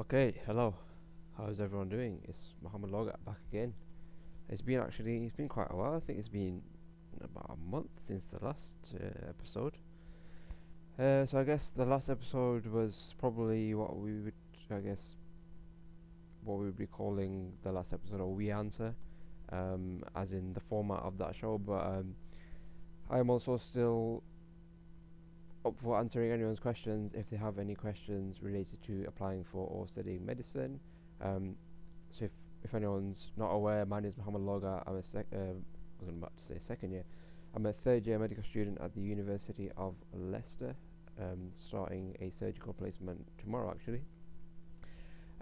Okay, hello. How's everyone doing? It's Muhammad Logat back again. It's been actually, it's been quite a while. I think it's been about a month since the last uh, episode. Uh, so I guess the last episode was probably what we would, I guess, what we would be calling the last episode of We Answer, um, as in the format of that show. But um, I'm also still up for answering anyone's questions if they have any questions related to applying for or studying medicine. Um, so if if anyone's not aware, my name is Muhammad Loga. I'm a sec. Uh, I was about to say second year. I'm a third year medical student at the University of Leicester, um, starting a surgical placement tomorrow actually.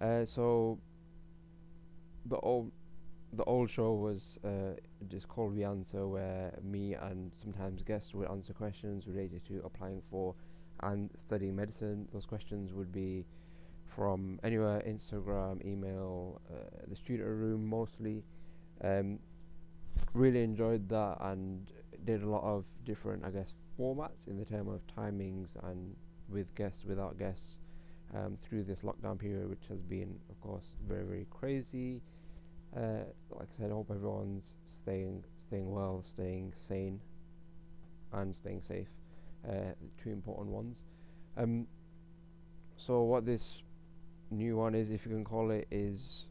Uh, so the old the old show was uh, just called We Answer, where me and sometimes guests would answer questions related to applying for and studying medicine. Those questions would be from anywhere Instagram, email, uh, the student room mostly. Um, really enjoyed that and did a lot of different, I guess, formats in the term of timings and with guests, without guests, um, through this lockdown period, which has been, of course, very, very crazy. Uh, like I said, I hope everyone's staying staying well, staying sane, and staying safe. Uh, two important ones. Um, so what this new one is, if you can call it, is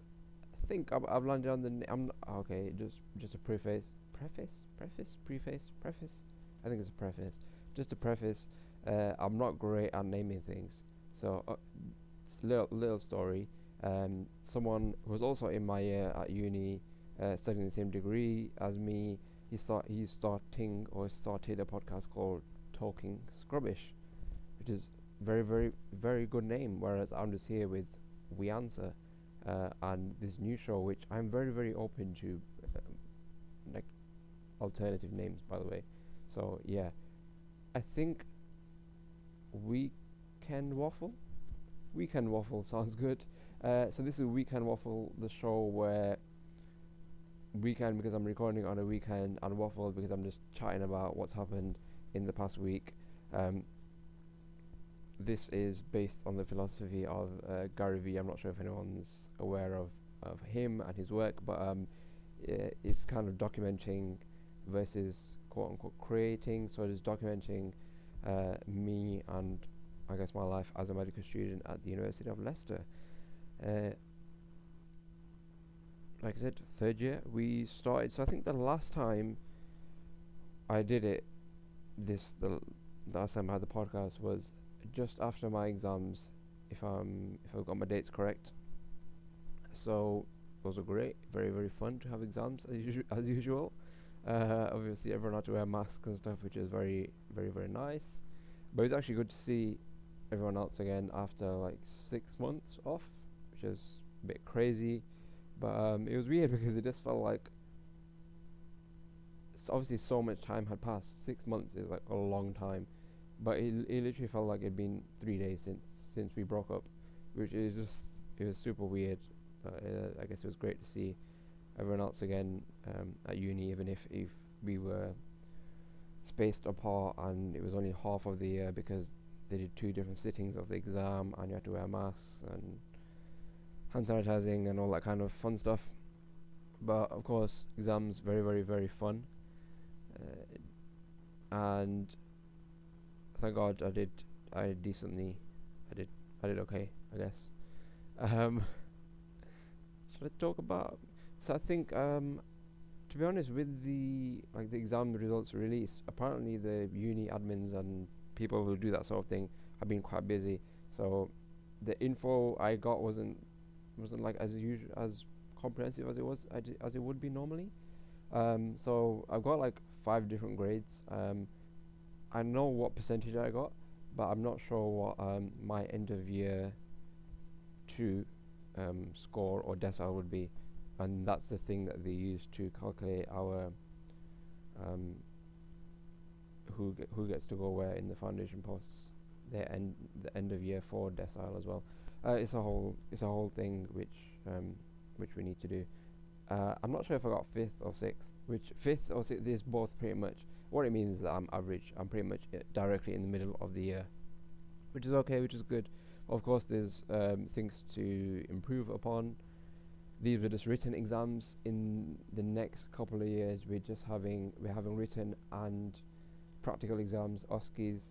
I think I've, I've landed on the. I'm okay. Just just a preface, preface, preface, preface, preface. I think it's a preface. Just a preface. Uh, I'm not great at naming things, so uh, little little story um, someone who was also in my year at uni, uh, studying the same degree as me. He start he's starting or started a podcast called Talking Scrubbish, which is very very very good name. Whereas I'm just here with We Answer, uh, and this new show, which I'm very very open to, um, like alternative names by the way. So yeah, I think Weekend Waffle. Weekend Waffle sounds good. Uh, so this is Weekend Waffle, the show where weekend because I'm recording on a weekend and waffle because I'm just chatting about what's happened in the past week. Um, this is based on the philosophy of uh, Gary Vee. I'm not sure if anyone's aware of, of him and his work, but um, it's kind of documenting versus quote unquote creating. So it's documenting uh, me and I guess my life as a medical student at the University of Leicester. Uh, like I said, third year we started. So I think the last time I did it, this the, the last time I had the podcast was just after my exams, if I'm if I've got my dates correct. So those are great, very very fun to have exams as, usu- as usual. Uh, obviously, everyone had to wear masks and stuff, which is very very very nice. But it was actually good to see everyone else again after like six months off which is a bit crazy. But um, it was weird because it just felt like s- obviously so much time had passed. Six months is like a long time, but it it literally felt like it'd been three days since since we broke up, which is just it was super weird. But uh, I guess it was great to see everyone else again um, at uni, even if if we were spaced apart and it was only half of the year because they did two different sittings of the exam and you had to wear masks and hand sanitizing and all that kind of fun stuff. But of course, exams very very very fun, uh, and thank God I did I did decently. I did I did okay I guess. Um, should I talk about? So I think um, to be honest, with the like the exam results release, apparently the uni admins and people who do that sort of thing have been quite busy. So the info I got wasn't wasn't like as usual as comprehensive as it was as it would be normally. Um, so I've got like five different grades. Um, I know what percentage I got, but I'm not sure what um, my end of year two um, score or decile would be, and that's the thing that they use to calculate our um, who who gets to go where in the foundation posts. The end the end of year four decile as well. Uh, it's a whole it's a whole thing which um, which we need to do. Uh, I'm not sure if I got fifth or sixth. Which fifth or sixth is both pretty much. What it means is that I'm average. I'm pretty much uh, directly in the middle of the year, which is okay, which is good. Of course, there's um, things to improve upon. These are just written exams. In the next couple of years, we're just having we're having written and practical exams, OSCEs.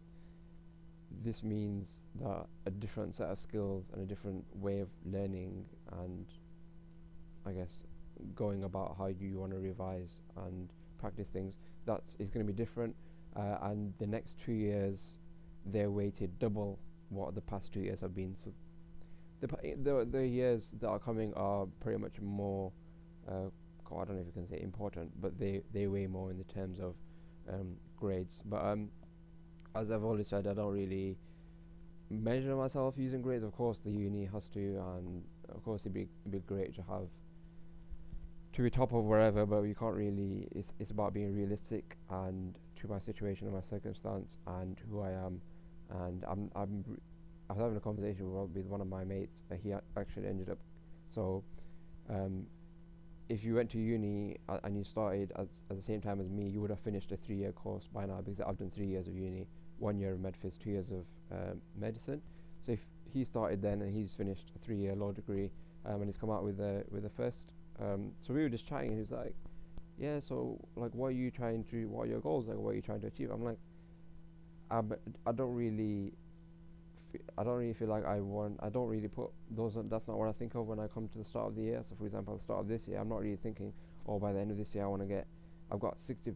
This means that a different set of skills and a different way of learning and I guess going about how you want to revise and practice things that's is going to be different. Uh, and the next two years they're weighted double what the past two years have been. So the the, the years that are coming are pretty much more uh, I don't know if you can say important but they they weigh more in the terms of um, grades. But um, as I've always said I don't really measure myself using grades of course the uni has to and of course it'd be, it'd be great to have to be top of wherever, but you can't really. It's it's about being realistic and to my situation and my circumstance and who I am, and I'm I'm. I was having a conversation with, one of my mates. Uh, he actually ended up, so, um, if you went to uni uh, and you started at the same time as me, you would have finished a three-year course by now because I've done three years of uni, one year of medphys, two years of um, medicine. So if he started then and he's finished a three-year law degree, um, and he's come out with a with a first um, so we were just chatting, and he's like, "Yeah, so like, what are you trying to? What are your goals? Like, what are you trying to achieve?" I'm like, I'm, I don't really, I don't really feel like I want. I don't really put those. On, that's not what I think of when I come to the start of the year. So, for example, the start of this year, I'm not really thinking, "Oh, by the end of this year, I want to get." I've got 60%,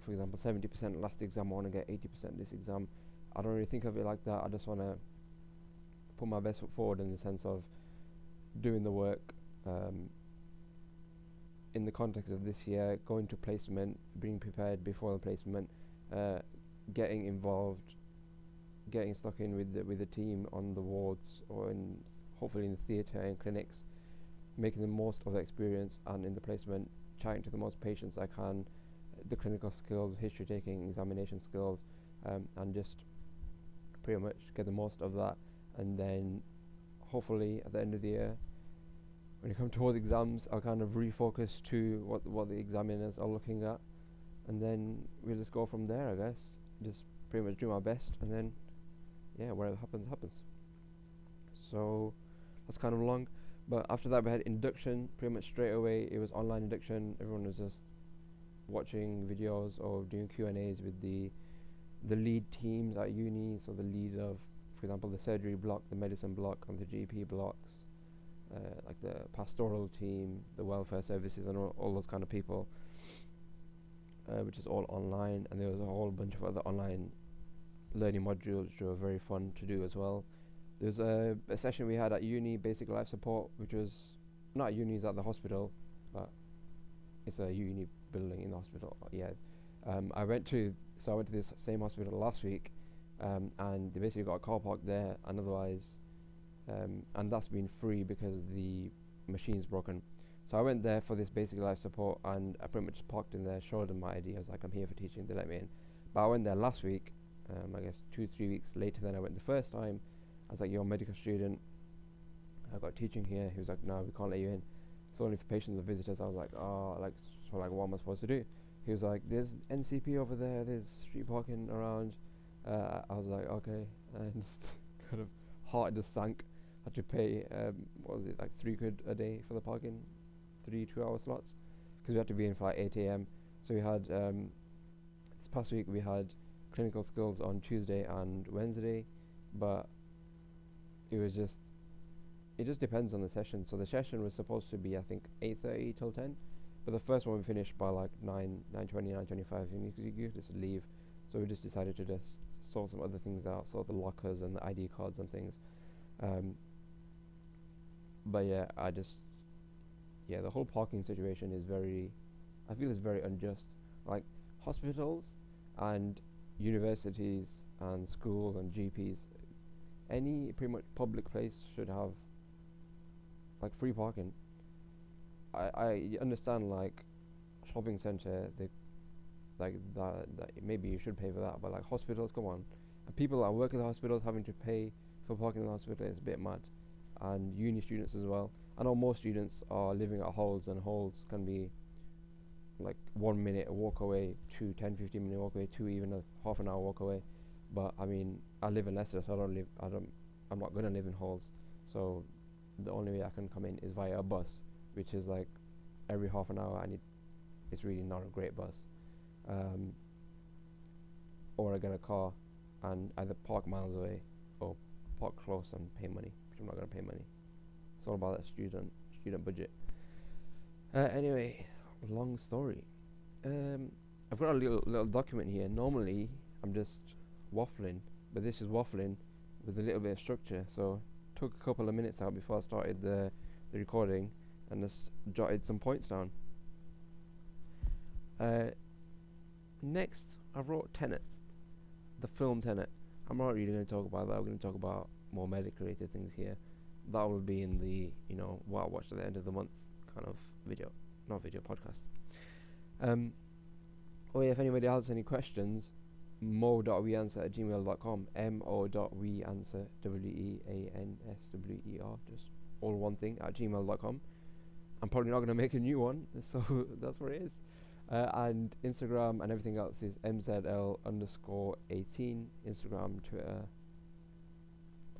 for example, 70% last exam. I want to get 80% this exam. I don't really think of it like that. I just want to put my best foot forward in the sense of doing the work. Um, in the context of this year, going to placement, being prepared before the placement, uh, getting involved, getting stuck in with the, with the team on the wards or in hopefully in the theatre and clinics, making the most of the experience and in the placement, chatting to the most patients I can, the clinical skills, history taking, examination skills, um, and just pretty much get the most of that, and then hopefully at the end of the year when you come towards exams, I'll kind of refocus to what what the examiners are looking at, and then we'll just go from there. I guess just pretty much do my best, and then yeah, whatever happens, happens. So that's kind of long, but after that we had induction. Pretty much straight away, it was online induction. Everyone was just watching videos or doing Q and A's with the the lead teams at uni. So the lead of, for example, the surgery block, the medicine block, and the GP blocks uh, like the pastoral team, the welfare services, and all, all those kind of people, uh, which is all online. And there was a whole bunch of other online learning modules which were very fun to do as well. There was a, a session we had at uni, basic life support, which was not at uni, it's at the hospital, but it's a uni building in the hospital. Yeah, um, I went to so I went to this same hospital last week, um, and they basically got a car park there, and otherwise um, and that's been free because the machine's broken. So I went there for this basic life support, and I pretty much parked in there, showed them my ID. I was like, I'm here for teaching. They let me in. But I went there last week. Um, I guess two, three weeks later than I went the first time. I was like, you're a medical student. I've got teaching here. He was like, no, we can't let you in. It's only for patients and visitors. I was like, oh, like, so like, what am I supposed to do? He was like, there's NCP over there. There's street parking around. Uh, I was like, okay, and just kind of heart just sank had to pay um, what was it like three quid a day for the parking, three two-hour slots, because we had to be in for like 8 a.m. So we had um, this past week we had clinical skills on Tuesday and Wednesday, but it was just it just depends on the session. So the session was supposed to be I think 8:30 till 10, but the first one we finished by like 9 9:20 9:25, and you, you just leave. So we just decided to just sort some other things out, sort the lockers and the ID cards and things. Um, but yeah, I just yeah, the whole parking situation is very I feel it's very unjust. Like hospitals and universities and schools and GPs, any pretty much public place should have like free parking. I I understand like shopping center they like that, that maybe you should pay for that, but like hospitals, come on, and people that work in the hospitals having to pay for parking in the hospital is a bit mad and uni students as well. I know most students are living at halls, and halls can be like one minute walk away, two, 10, 15 minute walk away, two, even a half an hour walk away. But I mean, I live in Leicester, so I don't live, I don't, I'm not gonna live in halls, so the only way I can come in is via a bus, which is like every half an hour. Need. It's really not a great bus, um, or I get a car, and either park miles away or park close and pay money, which I'm not gonna pay money. It's all about that student student budget. Uh, anyway, long story. Um, I've got a little little document here. Normally, I'm just waffling, but this is waffling with a little bit of structure. So, took a couple of minutes out before I started the the recording, and just jotted some points down. Uh, next, I wrote Tenet, the film Tenet. I'm not really going to talk about that. I'm going to talk about more medical related things here. That will be in the you know what I watched at the end of the month kind of video, not video podcast. Um, oh yeah, if anybody has any questions, mo.weanswer at gmail.com. mo.weanswer, W-E-A-N-S-W-E-R, just all one thing, at gmail.com. I'm probably not going to make a new one, so that's what it is. Uh, and Instagram and everything else is mzl underscore 18, Instagram, Twitter,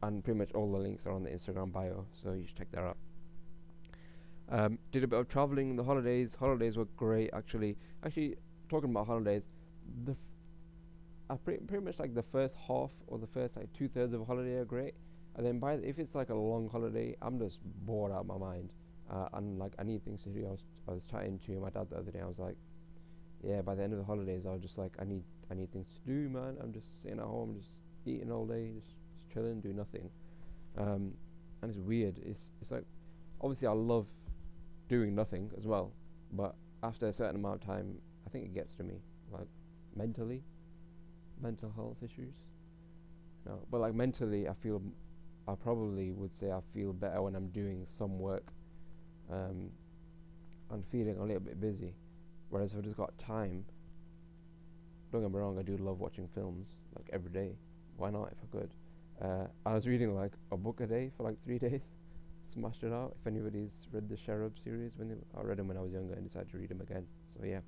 and pretty much all the links are on the Instagram bio, so you should check that out. Um, did a bit of traveling in the holidays. Holidays were great, actually. Actually, talking about holidays, the I pretty pretty much like the first half or the first like two thirds of a holiday are great, and then by the, if it's like a long holiday, I'm just bored out of my mind, uh, and like I need things to do. I was I was chatting to my dad the other day. I was like, yeah, by the end of the holidays, I was just like, I need I need things to do, man. I'm just sitting at home, just eating all day, just, just chilling, doing nothing, um, and it's weird. It's it's like obviously I love doing nothing as well, but after a certain amount of time, I think it gets to me, like mentally, mental health issues. No, but like mentally, I feel, I probably would say I feel better when I'm doing some work, um, and feeling a little bit busy. Whereas if I just got time, don't get me wrong, I do love watching films like every day. Why not if I could? Uh, I was reading like a book a day for like three days smashed it out. If anybody's read the Cherub series, when I read them when I was younger and decided to read them again. So yeah.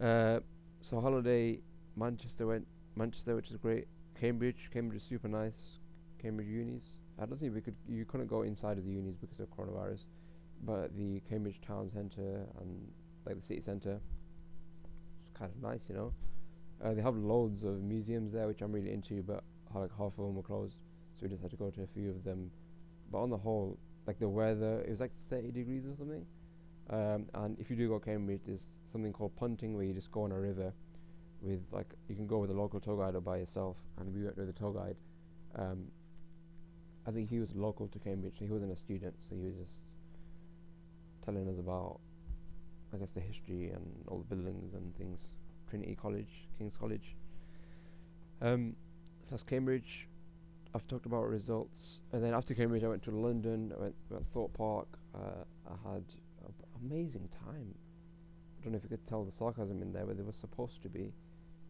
Uh, so holiday, Manchester went Manchester, which is great. Cambridge, Cambridge is super nice. Cambridge unis. I don't think we could. You couldn't go inside of the unis because of coronavirus, but the Cambridge town centre and like the city centre, it's kind of nice, you know. Uh, they have loads of museums there, which I'm really into, but like half of them were closed, so we just had to go to a few of them but on the whole, like the weather, it was like 30 degrees or something. Um, and if you do go to Cambridge, there's something called punting where you just go on a river with like you can go with a local tour guide or by yourself. And we went with a tour guide. Um, I think he was local to Cambridge, so he wasn't a student, so he was just telling us about, I guess, the history and all the buildings and things. Trinity College, King's College. Um, so that's Cambridge. I've talked about results, and then after Cambridge, I went to London. I went, went Thorpe Park. Uh, I had an amazing time. I don't know if you could tell the sarcasm in there, but they were supposed to be,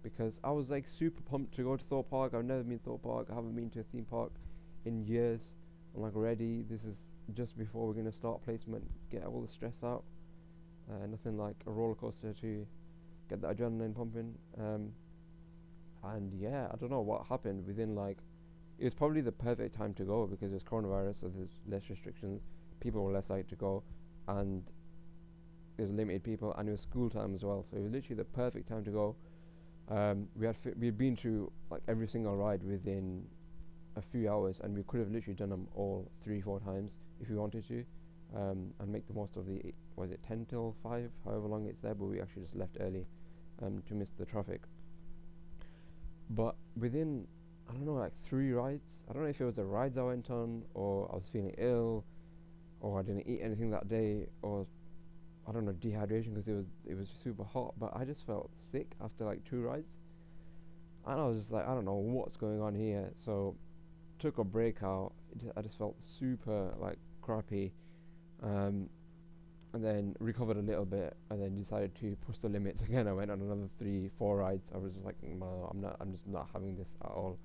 because I was like super pumped to go to Thorpe Park. I've never been to Thorpe Park. I haven't been to a theme park in years. I'm like ready. This is just before we're gonna start placement. Get all the stress out. Uh, nothing like a roller coaster to get the adrenaline pumping. Um, and yeah, I don't know what happened within like it was probably the perfect time to go because there's coronavirus, so there's less restrictions. People were less likely to go, and there's limited people, and it was school time as well. So it was literally the perfect time to go. Um, we had fi- we'd been through like every single ride within a few hours, and we could have literally done them all three, four times if we wanted to, um, and make the most of the eight, was it ten till five, however long it's there. But we actually just left early, um, to miss the traffic. But within I don't know, like three rides. I don't know if it was the rides I went on, or I was feeling ill, or I didn't eat anything that day, or I don't know dehydration because it was it was super hot. But I just felt sick after like two rides, and I was just like, I don't know what's going on here. So took a break out. I just felt super like crappy, um, and then recovered a little bit, and then decided to push the limits again. I went on another three, four rides. I was just like, no, I'm not. I'm just not having this at all.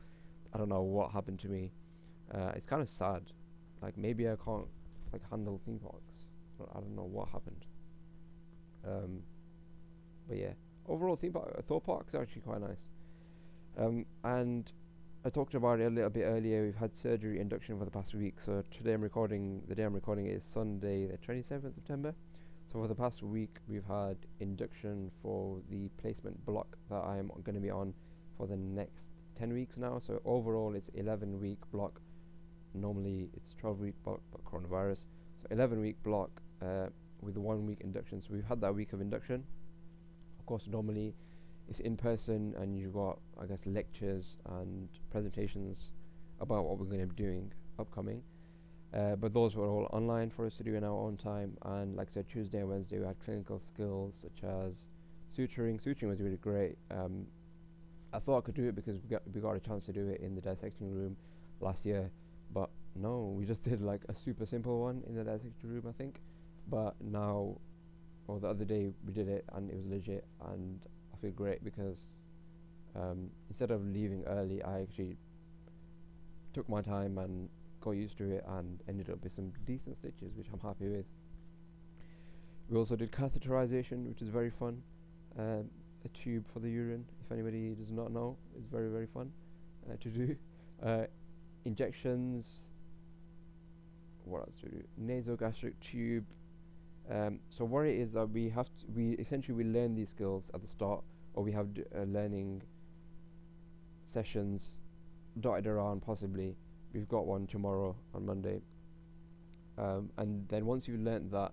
I don't know what happened to me. Uh, it's kind of sad. Like maybe I can't like handle theme parks. I don't know what happened. Um, but yeah, overall theme park, uh, Thorpe Park's actually quite nice. Um, and I talked about it a little bit earlier. We've had surgery induction for the past week. So today I'm recording. The day I'm recording is Sunday, the 27th of September. So for the past week, we've had induction for the placement block that I'm going to be on for the next 10 weeks now. So overall, it's 11 week block. Normally it's 12 week block, but coronavirus. So 11 week block uh, with one week induction. So we've had that week of induction. Of course, normally it's in person and you've got I guess lectures and presentations about what we're going to be doing upcoming. Uh, but those were all online for us to do in our own time. And like I said, Tuesday and Wednesday we had clinical skills such as suturing. Suturing was really great. Um, I thought I could do it because we got we got a chance to do it in the dissecting room last year, but no, we just did like a super simple one in the dissecting room, I think. But now, or the other day we did it and it was legit, and I feel great because um, instead of leaving early, I actually took my time and got used to it and ended up with some decent stitches, which I'm happy with. We also did catheterization, which is very fun. Um, a tube for the urine, if anybody does not know, is very very fun uh, to do. Uh, injections. What else to do? Nasogastric tube um, so it is that we have to, we essentially we learn these skills at the start, or we have d- uh, learning sessions dotted around. Possibly, we've got one tomorrow on Monday. Um, and then once you've learned that,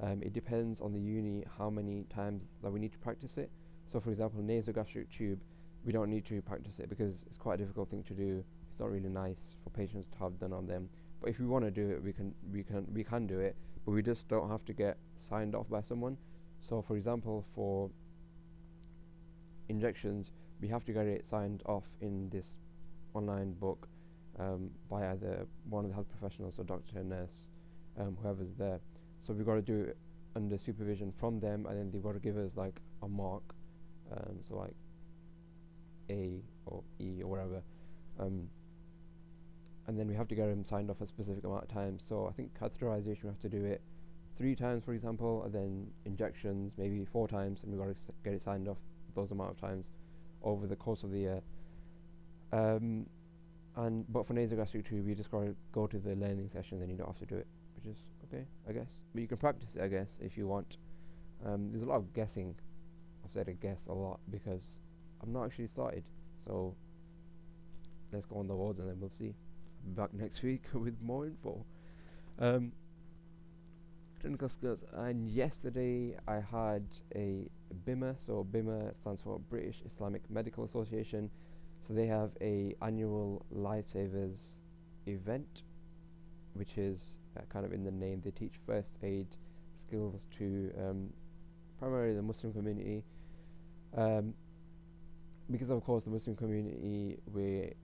um, it depends on the uni how many times that we need to practice it. So, for example, nasogastric tube, we don't need to practice it because it's quite a difficult thing to do. It's not really nice for patients to have done on them. But if we want to do it, we can we can we can do it but we just don't have to get signed off by someone. So, for example, for injections, we have to get it signed off in this online book um, by either one of the health professionals or doctor, or nurse, um, whoever's there. So we've got to do it under supervision from them, and then they've got to give us like a mark, um, so like A or E or whatever. And then we have to get them signed off a specific amount of time. So I think catheterization we have to do it three times, for example, and then injections maybe four times, and we've got to get it signed off those amount of times over the course of the year. Um, and but for nasogastric tube, you just got to go to the learning session, then you don't have to do it, which is okay, I guess. But you can practice it, I guess, if you want. Um, there's a lot of guessing. I've said a guess a lot because I'm not actually started. So let's go on the wards and then we'll see back next week with more info. Um, clinical skills. And yesterday I had a BIMA. So BIMA stands for British Islamic Medical Association. So they have a annual lifesavers event, which is uh, kind of in the name. They teach first aid skills to um, primarily the Muslim community. Um, because of course the Muslim community we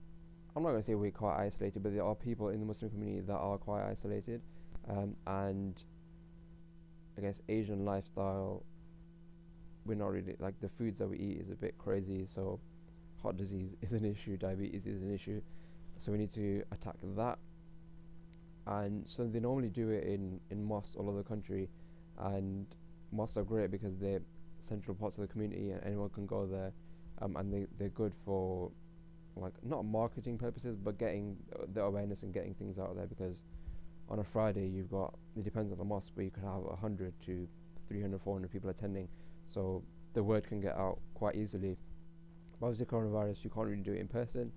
I'm not going to say we're quite isolated, but there are people in the Muslim community that are quite isolated, um, and I guess Asian lifestyle. We're not really like the foods that we eat is a bit crazy. So, heart disease is an issue, diabetes is an issue. So we need to attack that. And so they normally do it in in mosques all over the country, and mosques are great because they're central parts of the community and anyone can go there, um, and they they're good for like not marketing purposes, but getting uh, the awareness and getting things out there because on a Friday you've got it depends on the mosque, but you could have 100 to 300, 400 people attending, so the word can get out quite easily. But obviously, coronavirus you can't really do it in person,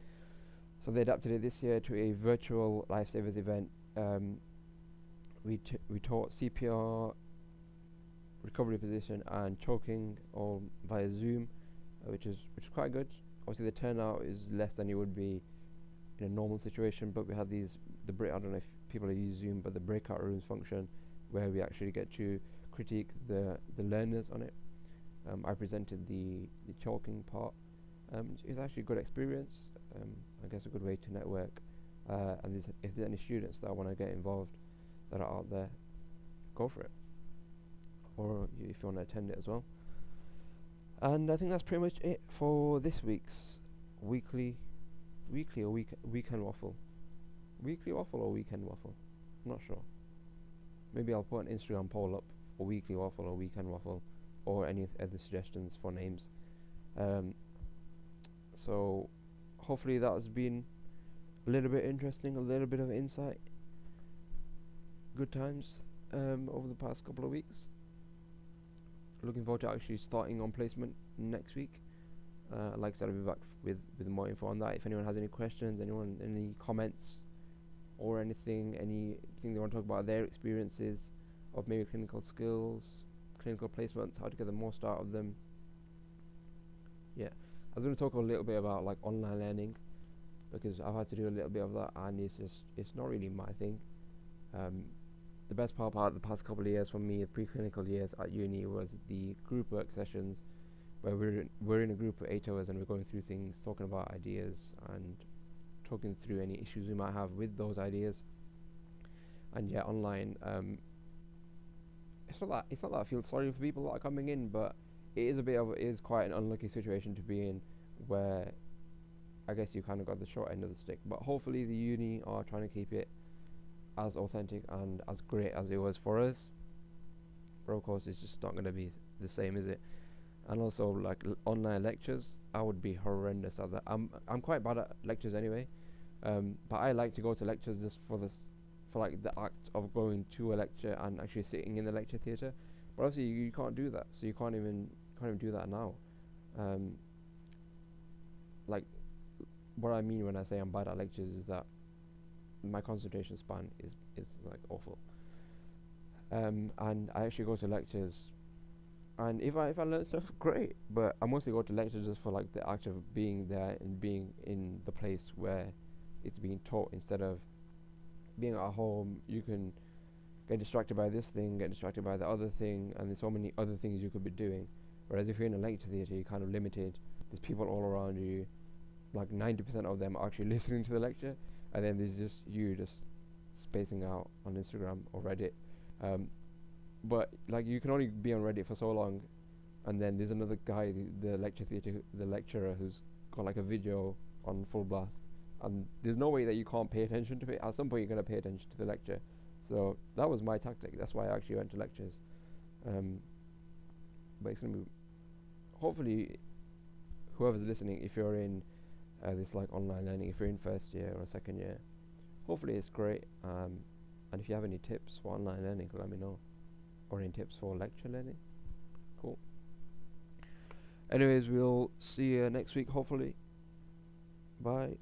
so they adapted it this year to a virtual lifesavers event. Um, we t- we taught CPR, recovery position, and choking all via Zoom, uh, which is which is quite good obviously the turnout is less than it would be in a normal situation, but we had these the break. I don't know if people are using Zoom, but the breakout rooms function where we actually get to critique the the learners on it. Um, I presented the the chalking part. Um, it's actually a good experience. Um, I guess a good way to network. Uh, and there's if there's any students that want to get involved that are out there, go for it. Or if you want to attend it as well. And I think that's pretty much it for this week's weekly, weekly or week weekend waffle, weekly waffle or weekend waffle. I'm not sure. Maybe I'll put an Instagram poll up for weekly waffle or weekend waffle, or any other suggestions for names. Um, so hopefully that has been a little bit interesting, a little bit of insight. Good times um, over the past couple of weeks. Looking forward to actually starting on placement next week. Uh, like I said, I'll be back with with more info on that. If anyone has any questions, anyone any comments, or anything, anything they want to talk about their experiences of maybe clinical skills, clinical placements, how to get the most out of them. Yeah, I was going to talk a little bit about like online learning because I've had to do a little bit of that, and it's just it's not really my thing. Um, the best part about the past couple of years for me, the preclinical years at uni, was the group work sessions where we're we're in a group of eight hours and we're going through things, talking about ideas and talking through any issues we might have with those ideas. And yeah, online, um, it's not that it's not that I feel sorry for people that are coming in, but it is a bit of it is quite an unlucky situation to be in, where I guess you kind of got the short end of the stick. But hopefully the uni are trying to keep it as authentic and as great as it was for us. Of course, it's just not going to be the same, is it? And also, like l- online lectures, I would be horrendous at that. I'm I'm quite bad at lectures anyway, um, but I like to go to lectures just for this, for like the act of going to a lecture and actually sitting in the lecture theatre. But obviously, you, you can't do that, so you can't even can't even do that now. Um, like, what I mean when I say I'm bad at lectures is that my concentration span is is like awful. Um, and I actually go to lectures, and if I if I learn stuff, great. But I mostly go to lectures just for like the act of being there and being in the place where it's being taught instead of being at home. You can get distracted by this thing, get distracted by the other thing, and there's so many other things you could be doing. Whereas if you're in a lecture theatre, you're kind of limited. There's people all around you. Like 90% of them are actually listening to the lecture, and then there's just you just spacing out on Instagram or Reddit. Um, but like you can only be on Reddit for so long, and then there's another guy, the, the lecture theatre, the lecturer who's got like a video on full blast, and there's no way that you can't pay attention to it. At some point, you're gonna pay attention to the lecture. So that was my tactic. That's why I actually went to lectures. Um, but it's gonna be hopefully whoever's listening, if you're in uh, this like online learning, if you're in first year or second year, hopefully it's great. Um, and if you have any tips for online learning, let me know. Or any tips for lecture learning. Cool. Anyways, we'll see you next week, hopefully. Bye.